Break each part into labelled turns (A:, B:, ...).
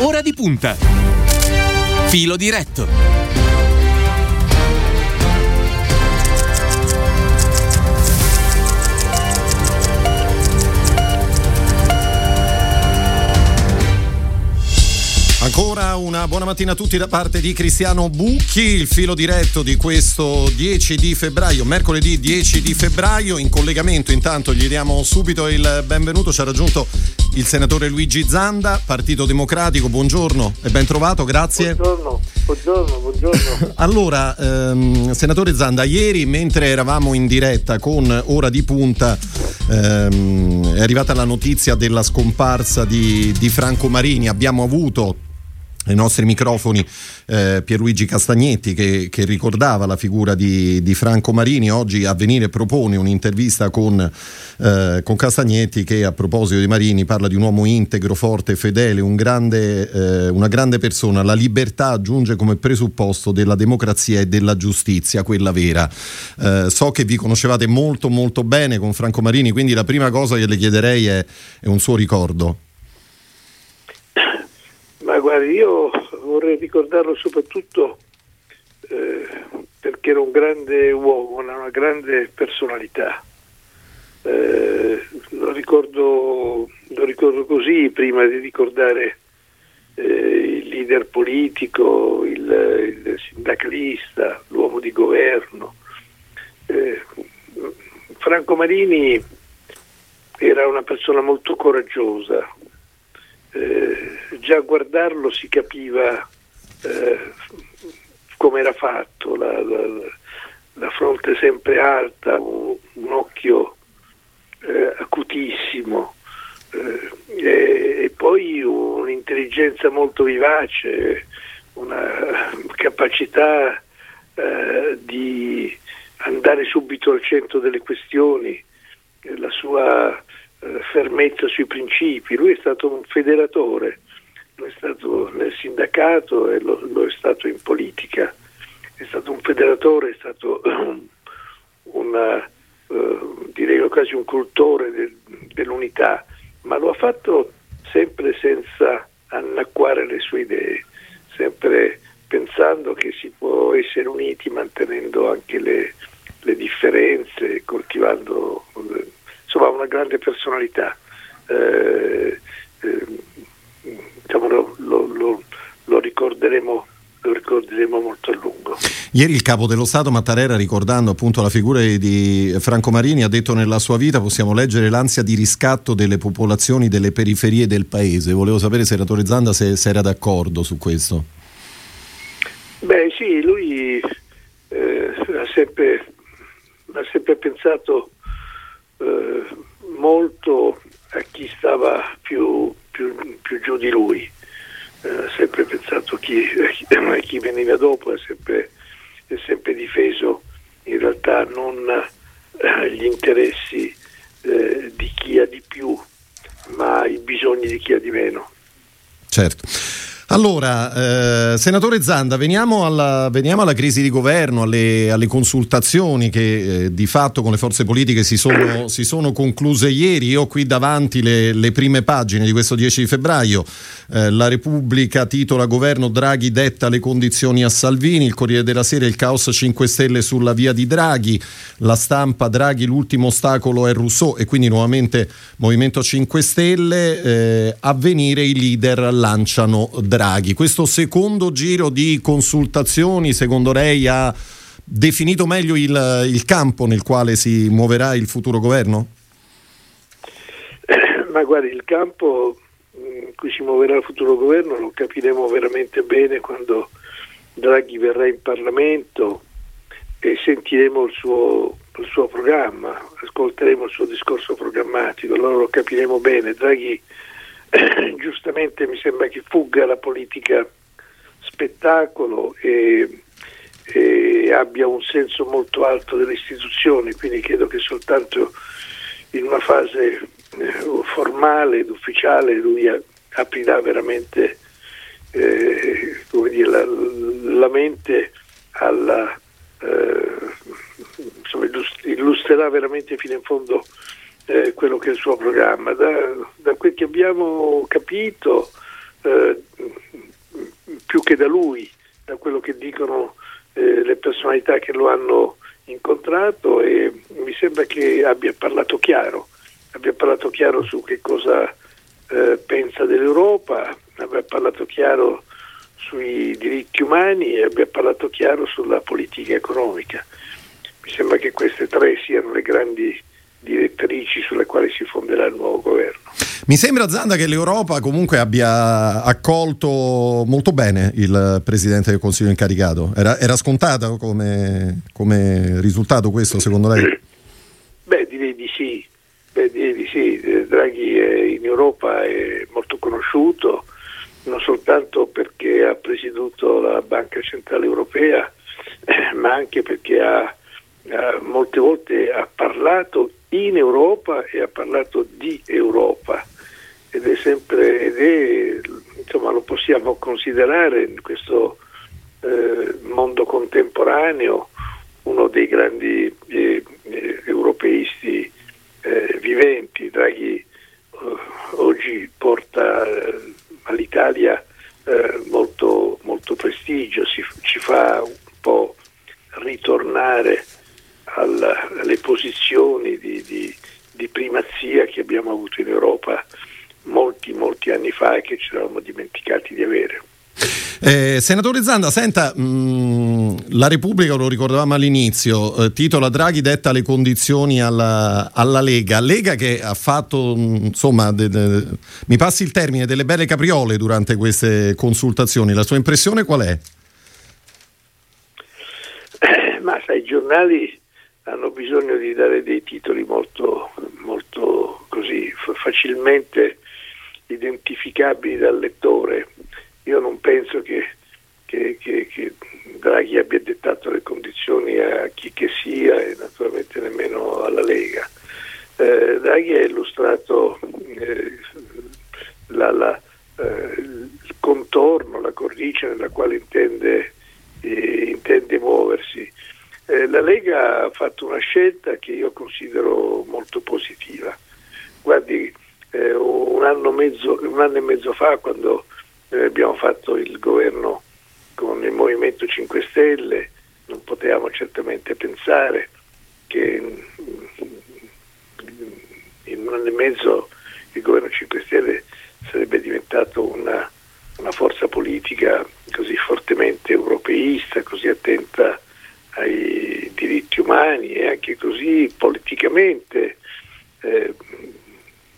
A: Ora di punta. Filo diretto.
B: Ancora una buona mattina a tutti da parte di Cristiano Bucchi, il filo diretto di questo 10 di febbraio, mercoledì 10 di febbraio, in collegamento intanto gli diamo subito il benvenuto, ci ha raggiunto il senatore Luigi Zanda, Partito Democratico, buongiorno e ben trovato, grazie.
C: Buongiorno, buongiorno, buongiorno.
B: allora, ehm, senatore Zanda, ieri mentre eravamo in diretta con Ora di Punta ehm, è arrivata la notizia della scomparsa di, di Franco Marini, abbiamo avuto ai nostri microfoni eh, Pierluigi Castagnetti che, che, ricordava la figura di, di, Franco Marini. Oggi a venire propone un'intervista con, eh, con, Castagnetti che a proposito di Marini parla di un uomo integro, forte, fedele, un grande, eh, una grande persona. La libertà aggiunge come presupposto della democrazia e della giustizia, quella vera. Eh, so che vi conoscevate molto molto bene con Franco Marini, quindi la prima cosa che le chiederei è, è un suo ricordo.
C: Ma guardi, io vorrei ricordarlo soprattutto eh, perché era un grande uomo, una grande personalità. Eh, lo, ricordo, lo, ricordo, così prima di ricordare eh, il leader politico, il, il, sindacalista, l'uomo di governo. Eh, Franco Marini era una persona molto coraggiosa, eh, già a guardarlo si capiva eh, come era fatto, la, la, la, fronte sempre alta, un, un occhio eh, acutissimo eh, e, e, poi un'intelligenza molto vivace, una capacità eh, di andare subito al centro delle questioni, la sua fermezza sui principi, lui è stato un federatore, lo è stato nel sindacato e lo, lo è stato in politica, è stato un federatore, è stato una, uh, direi quasi un cultore del, dell'unità, ma lo ha fatto sempre senza annacquare le sue idee, sempre pensando che si può essere uniti mantenendo anche le, le differenze, coltivando insomma una grande personalità. Eh, eh, diciamo, lo, lo, lo, ricorderemo, lo, ricorderemo, molto a lungo.
B: Ieri il capo dello Stato Mattarella, ricordando appunto la figura di Franco Marini, ha detto nella sua vita possiamo leggere l'ansia di riscatto delle popolazioni delle periferie del paese. Volevo sapere, senatore Zanda, se, se era d'accordo su questo.
C: Beh sì, lui eh, ha, sempre, ha sempre pensato eh, molto a chi stava più, più, più giù di lui. Eh, sempre pensato a chi, a chi veniva dopo, ha sempre, sempre difeso in realtà non gli interessi eh, di chi ha di più, ma i bisogni di chi ha di meno.
B: Certo. Allora, eh, senatore Zanda, veniamo alla, veniamo alla, crisi di governo, alle, alle consultazioni che eh, di fatto con le forze politiche si sono, si sono, concluse ieri. Io ho qui davanti le, le prime pagine di questo 10 di febbraio. Eh, la Repubblica titola Governo Draghi detta le condizioni a Salvini, il Corriere della Sera il caos 5 Stelle sulla via di Draghi, la stampa Draghi l'ultimo ostacolo è Rousseau e quindi nuovamente Movimento 5 Stelle, eh, a venire i leader lanciano Draghi. Draghi. Questo secondo giro di consultazioni, secondo lei, ha definito meglio il, il campo nel quale si muoverà il futuro governo?
C: Ma guardi, il campo in cui si muoverà il futuro governo lo capiremo veramente bene quando Draghi verrà in Parlamento e sentiremo il suo, il suo programma, ascolteremo il suo discorso programmatico, allora lo capiremo bene. Draghi giustamente mi sembra che fugga la politica spettacolo e, e, abbia un senso molto alto delle istituzioni, quindi credo che soltanto in una fase eh, formale ed ufficiale lui aprirà veramente eh, dire, la, la, mente alla eh, insomma, illustrerà veramente fino in fondo eh, quello che è il suo programma. Da, da quel che abbiamo capito, eh, più che da lui, da quello che dicono eh, le personalità che lo hanno incontrato e mi sembra che abbia parlato chiaro, abbia parlato chiaro su che cosa eh, pensa dell'Europa, abbia parlato chiaro sui diritti umani e abbia parlato chiaro sulla politica economica. Mi sembra che queste tre siano le grandi direttrici sulle quali si fonderà il nuovo governo.
B: Mi sembra Zanda che l'Europa comunque abbia accolto molto bene il Presidente del Consiglio incaricato. Era, era scontato come, come, risultato questo secondo lei?
C: Beh, direi di sì. Beh, direi di sì. Draghi è in Europa è molto conosciuto, non soltanto perché ha presieduto la Banca Centrale Europea, ma anche perché ha molte volte ha parlato in Europa e ha parlato di Europa. Ed è sempre ed è, insomma lo possiamo considerare in questo eh, mondo contemporaneo uno dei grandi eh, eh europeisti eh, viventi Draghi eh, oggi porta eh, all'Italia molto, molto prestigio si, ci fa un po' ritornare alla, alle posizioni di, di, di, primazia che abbiamo avuto in Europa molti, molti anni fa e che ci eravamo dimenticati di avere.
B: Eh, senatore Zanda, senta, mh, mm, la Repubblica, lo ricordavamo all'inizio, eh, titola Draghi detta le condizioni alla, alla Lega. Lega che ha fatto, mh, mm, insomma, de, de, mi passi il termine, delle belle capriole durante queste consultazioni. La sua impressione qual è?
C: Eh, ma sai, i giornali hanno bisogno di dare dei titoli molto, molto così facilmente identificabili dal lettore. Io non penso che, che, che, che, Draghi abbia dettato le condizioni a chi che sia e naturalmente nemmeno alla Lega. Eh, Draghi ha illustrato eh, la, la, eh, il contorno, la cornice nella quale intende, eh, intende muoversi eh, la Lega ha fatto una scelta che io considero molto positiva. Guardi, eh, un, anno mezzo, un, anno e mezzo fa, quando eh, abbiamo fatto il governo con il Movimento 5 Stelle, non potevamo certamente pensare che in un anno e mezzo il governo 5 Stelle sarebbe diventato una, una forza politica così fortemente europeista, così attenta ai diritti umani e anche così politicamente eh,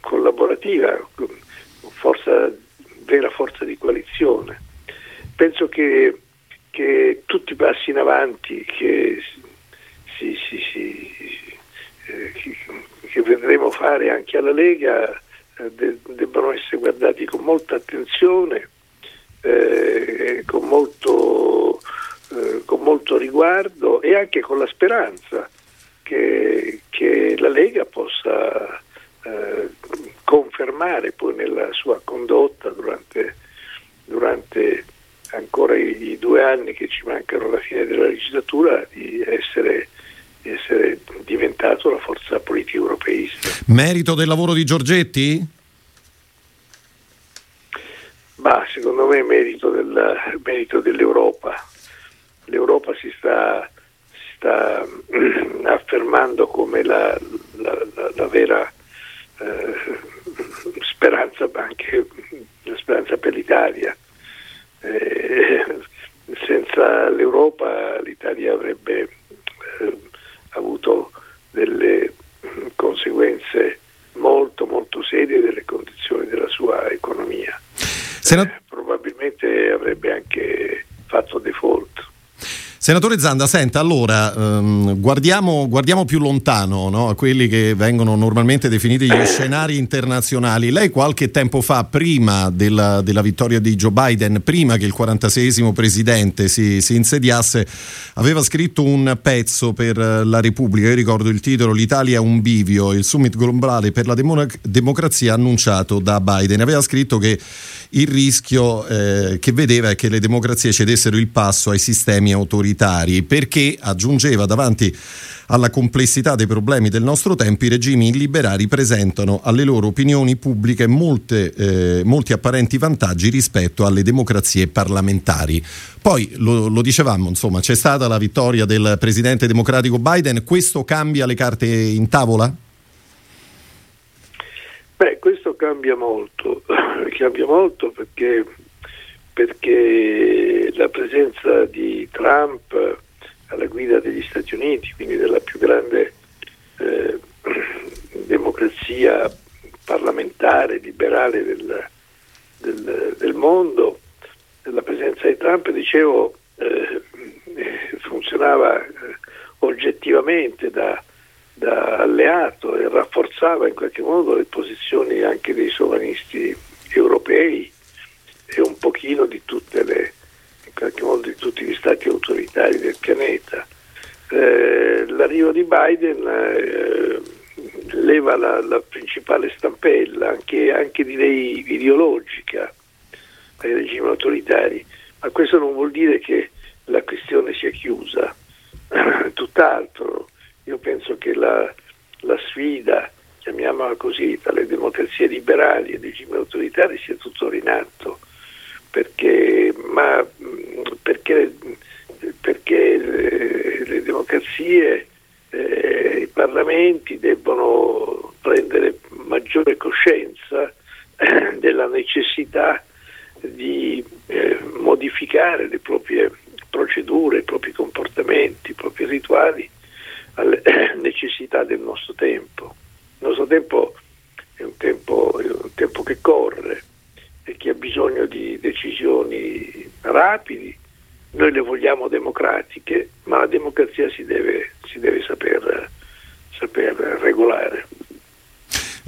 C: collaborativa, forza, vera forza di coalizione. Penso che, che tutti i passi in avanti che, si, si, si, eh, che vedremo fare anche alla Lega eh, de, debbano essere guardati con molta attenzione, eh, con molto eh, con molto riguardo e anche con la speranza che, che la Lega possa confermare poi nella sua condotta durante, durante ancora i, i, due anni che ci mancano alla fine della legislatura di essere, essere diventato la forza politica europeista.
B: Merito del lavoro di Giorgetti?
C: Bah, secondo me merito, del, merito dell'Europa l'Europa si sta, si sta affermando come la, la, la, la vera eh, speranza, anche la speranza per l'Italia. Eh, senza l'Europa l'Italia avrebbe eh, avuto delle conseguenze molto molto serie delle condizioni della sua economia. Eh, probabilmente avrebbe anche.
B: Senatore Zanda, senta, allora um, guardiamo, guardiamo, più lontano, no? a quelli che vengono normalmente definiti gli scenari internazionali. Lei qualche tempo fa, prima della, della vittoria di Joe Biden, prima che il 46esimo presidente si, si, insediasse, aveva scritto un pezzo per la Repubblica, io ricordo il titolo L'Italia è un bivio, il summit globale per la democ- democrazia annunciato da Biden. Aveva scritto che il rischio eh, che vedeva è che le democrazie cedessero il passo ai sistemi autoritari autoritari perché aggiungeva davanti alla complessità dei problemi del nostro tempo, i regimi illiberali presentano alle loro opinioni pubbliche molte, eh, molti apparenti vantaggi rispetto alle democrazie parlamentari. Poi lo, lo, dicevamo, insomma, c'è stata la vittoria del presidente democratico Biden, questo cambia le carte in tavola?
C: Beh, questo cambia molto, cambia molto perché, perché la presenza di Trump alla guida degli Stati Uniti, quindi della più grande eh, democrazia parlamentare, liberale del, del, del, mondo, la presenza di Trump, dicevo, eh, funzionava eh, oggettivamente da, da, alleato e rafforzava in qualche modo le posizioni anche dei sovranisti europei e un pochino di tutte le in qualche modo di tutti gli stati autoritari del pianeta. Eh, l'arrivo di Biden eh, leva la, la, principale stampella, anche, anche direi ideologica, ai regimi autoritari, ma questo non vuol dire che la questione sia chiusa, tutt'altro. Io penso che la, la sfida, chiamiamola così, tra le democrazie liberali e i regimi autoritari sia tuttora in atto perché, ma, perché, perché le, le, democrazie, eh, i parlamenti debbono prendere maggiore coscienza eh, della necessità di eh, modificare le proprie procedure, i propri comportamenti, i propri rituali alle necessità del nostro tempo. Il nostro tempo è un tempo, è un tempo che corre e chi ha bisogno di decisioni rapidi. Noi le vogliamo democratiche, ma la democrazia si deve, si deve saper, saper regolare.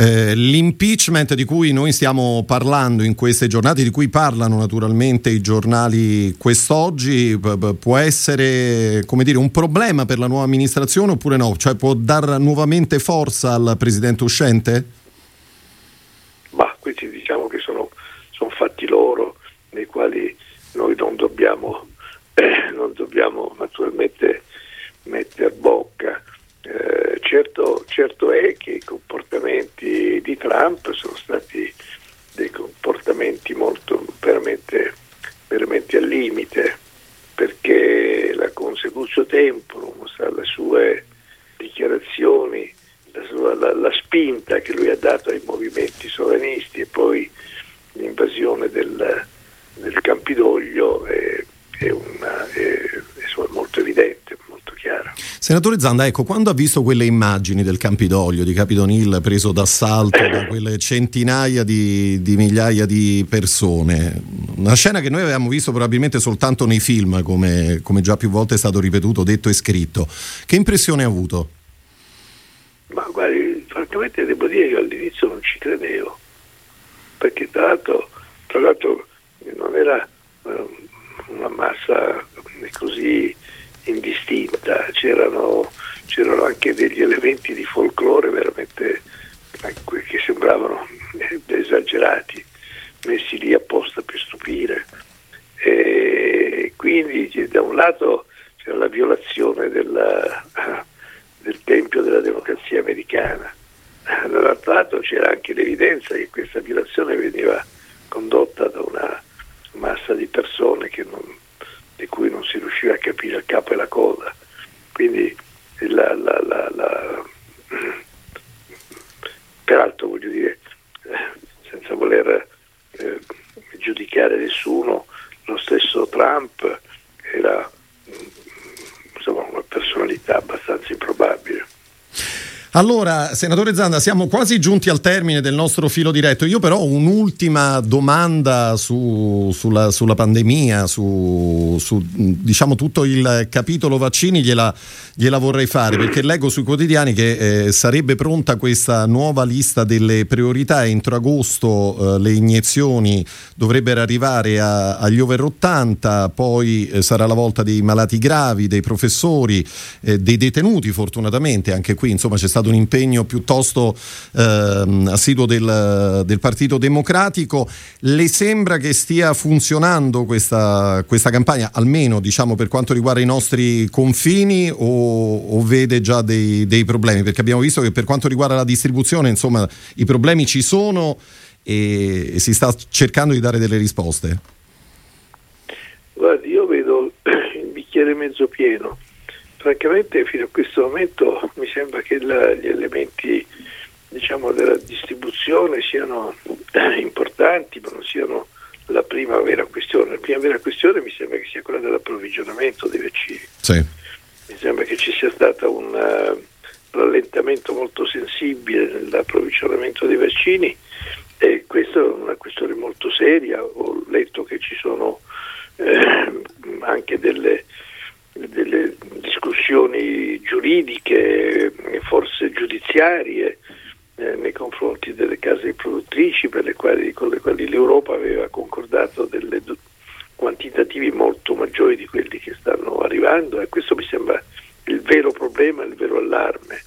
B: Eh, l'impeachment di cui noi stiamo parlando in queste giornate, di cui parlano naturalmente i giornali quest'oggi, p- può essere dire, un problema per la nuova amministrazione oppure no? Cioè può dare nuovamente forza al presidente uscente?
C: Ma questi diciamo che sono sono fatti loro, nei quali noi non dobbiamo, eh, non dobbiamo naturalmente mettere bocca. Eh, certo, certo è che i comportamenti di Trump sono stati dei comportamenti molto veramente, veramente al limite, perché la consecutio tempo, le sue dichiarazioni, la, sua, la, la, spinta che lui ha dato ai movimenti sovranisti e poi l'invasione del, del Campidoglio è, è, una, è, è molto evidente, chiara.
B: Senatore Zanda, ecco, quando ha visto quelle immagini del Campidoglio, di Capitol Hill preso d'assalto da quelle centinaia di, di, migliaia di persone, una scena che noi avevamo visto probabilmente soltanto nei film, come, come già più volte è stato ripetuto, detto e scritto, che impressione ha avuto?
C: Ma guardi, francamente devo dire che all'inizio non ci credevo perché tra l'altro, tra l'altro non era eh, una massa così indistinta, c'erano, c'erano, anche degli elementi di folklore veramente che sembravano esagerati, messi lì apposta per stupire. E quindi da un lato c'era la violazione della, del tempio della democrazia americana, dall'altro lato c'era anche l'evidenza che questa violazione veniva condotta da una massa di persone non, di cui non si capire il capo e la coda. Quindi la, la, la, peraltro voglio dire, senza voler eh, giudicare nessuno, lo stesso Trump era insomma, una personalità abbastanza improbabile.
B: Allora, senatore Zanda, siamo quasi giunti al termine del nostro filo diretto. Io però ho un'ultima domanda su, sulla, sulla, pandemia, su, su, diciamo tutto il capitolo vaccini, gliela, gliela, vorrei fare perché leggo sui quotidiani che eh, sarebbe pronta questa nuova lista delle priorità. Entro agosto eh, le iniezioni dovrebbero arrivare a, agli over 80, poi eh, sarà la volta dei malati gravi, dei professori, eh, dei detenuti fortunatamente, anche qui insomma c'è stato un impegno piuttosto ehm, assiduo del, del, Partito Democratico. Le sembra che stia funzionando questa, questa campagna, almeno diciamo, per quanto riguarda i nostri confini, o, o vede già dei, dei problemi? Perché abbiamo visto che per quanto riguarda la distribuzione, insomma, i problemi ci sono e, e si sta cercando di dare delle risposte.
C: Guardi, io vedo il bicchiere mezzo pieno. Francamente fino a questo momento mi sembra che la, gli elementi diciamo, della distribuzione siano importanti, ma non siano la prima vera questione. La prima vera questione mi sembra che sia quella dell'approvvigionamento dei vaccini.
B: Sì.
C: Sembra che ci sia stato un uh, rallentamento molto sensibile nell'approvvigionamento dei vaccini e questa è una questione molto seria. Ho letto che ci sono eh, anche delle, delle, discussioni giuridiche, forse giudiziarie, eh, nei confronti delle case produttrici quali, con le quali l'Europa aveva concordato delle quantitativi molto maggiori di quelli che stanno arrivando e questo mi sembra il vero problema, il vero allarme.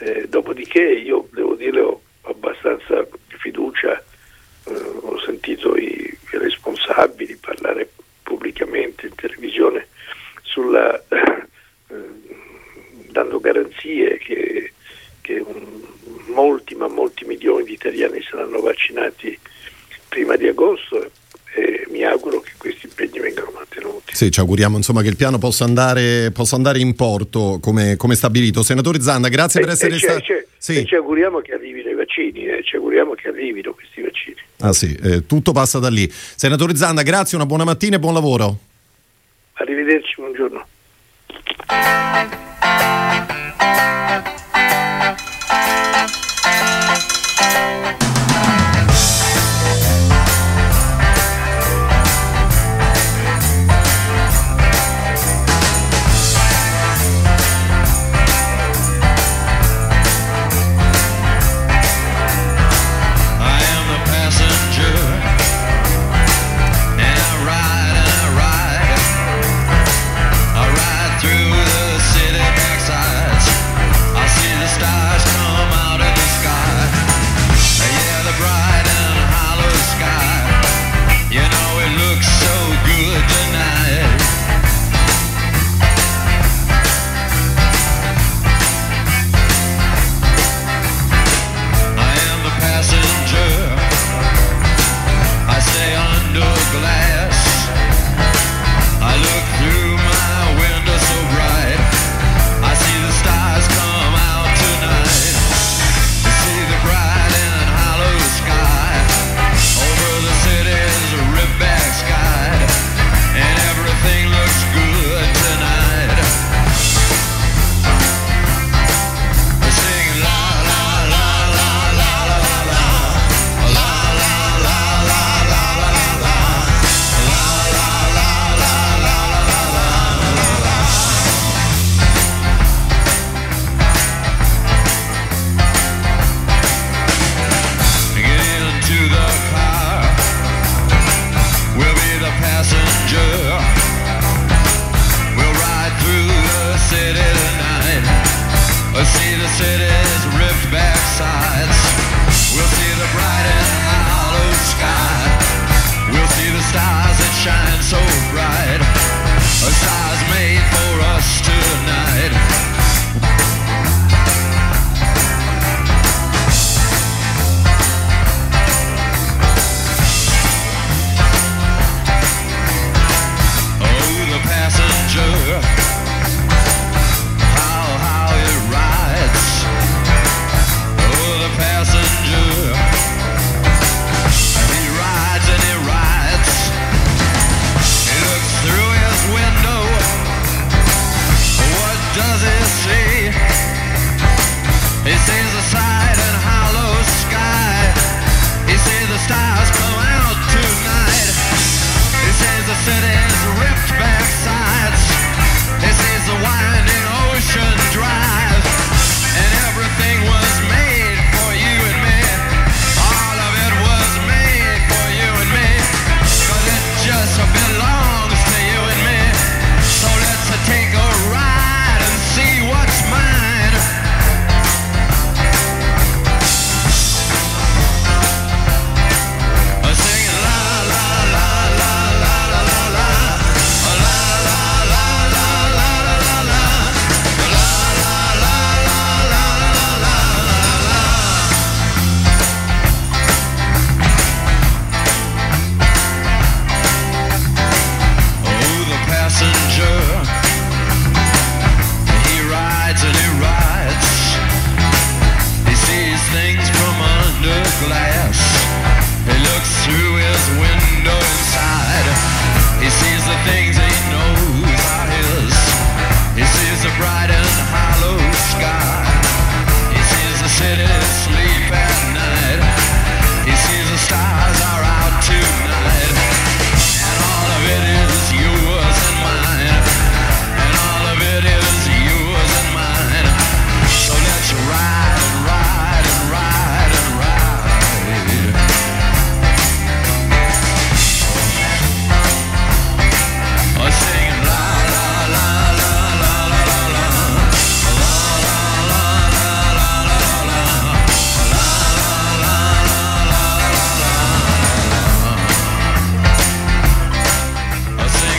C: Eh, dopodiché io devo dire ho abbastanza fiducia, eh, ho sentito i, i responsabili parlare pubblicamente in televisione sulla, eh, dando garanzie che, che un, molti ma molti milioni di italiani saranno vaccinati prima di agosto e mi auguro che questi impegni vengano mantenuti.
B: Sì, ci auguriamo insomma, che il piano possa andare, possa andare in porto come, come, stabilito. Senatore Zanda, grazie
C: e,
B: per essere stato.
C: Sì. ci auguriamo che arrivino i vaccini, eh, ci auguriamo che arrivino questi vaccini.
B: Ah sì, eh, tutto passa da lì. Senatore Zanda, grazie, una buona mattina e buon lavoro.
C: Arrivederci, buongiorno.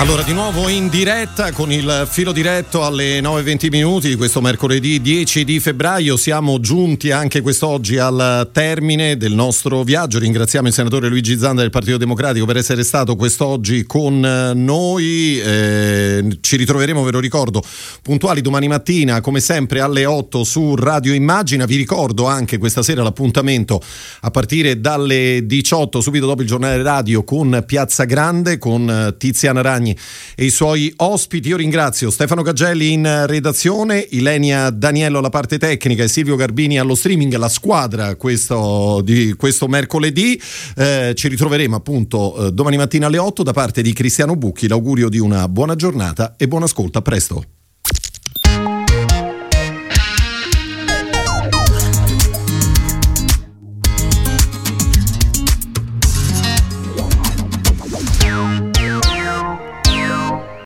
B: Allora, di nuovo in diretta con il filo diretto alle 9.20 minuti di questo mercoledì 10 di febbraio. Siamo giunti anche quest'oggi al termine del nostro viaggio. Ringraziamo il senatore Luigi Zanda del Partito Democratico per essere stato quest'oggi con noi. Eh, ci ritroveremo, ve lo ricordo, puntuali domani mattina, come sempre alle 8 su Radio Immagina. Vi ricordo anche questa sera l'appuntamento a partire dalle 18, subito dopo il giornale radio, con Piazza Grande, con Tiziana Ragni e i suoi ospiti. Io ringrazio Stefano Cagelli in redazione, Ilenia Daniello alla parte tecnica e Silvio Garbini allo streaming, la squadra questo, di questo mercoledì. Eh, ci ritroveremo appunto eh, domani mattina alle 8 da parte di Cristiano Bucchi. L'augurio di una buona giornata e buon ascolto. A presto.